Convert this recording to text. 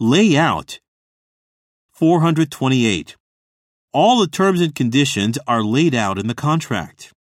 Lay out. 428. All the terms and conditions are laid out in the contract.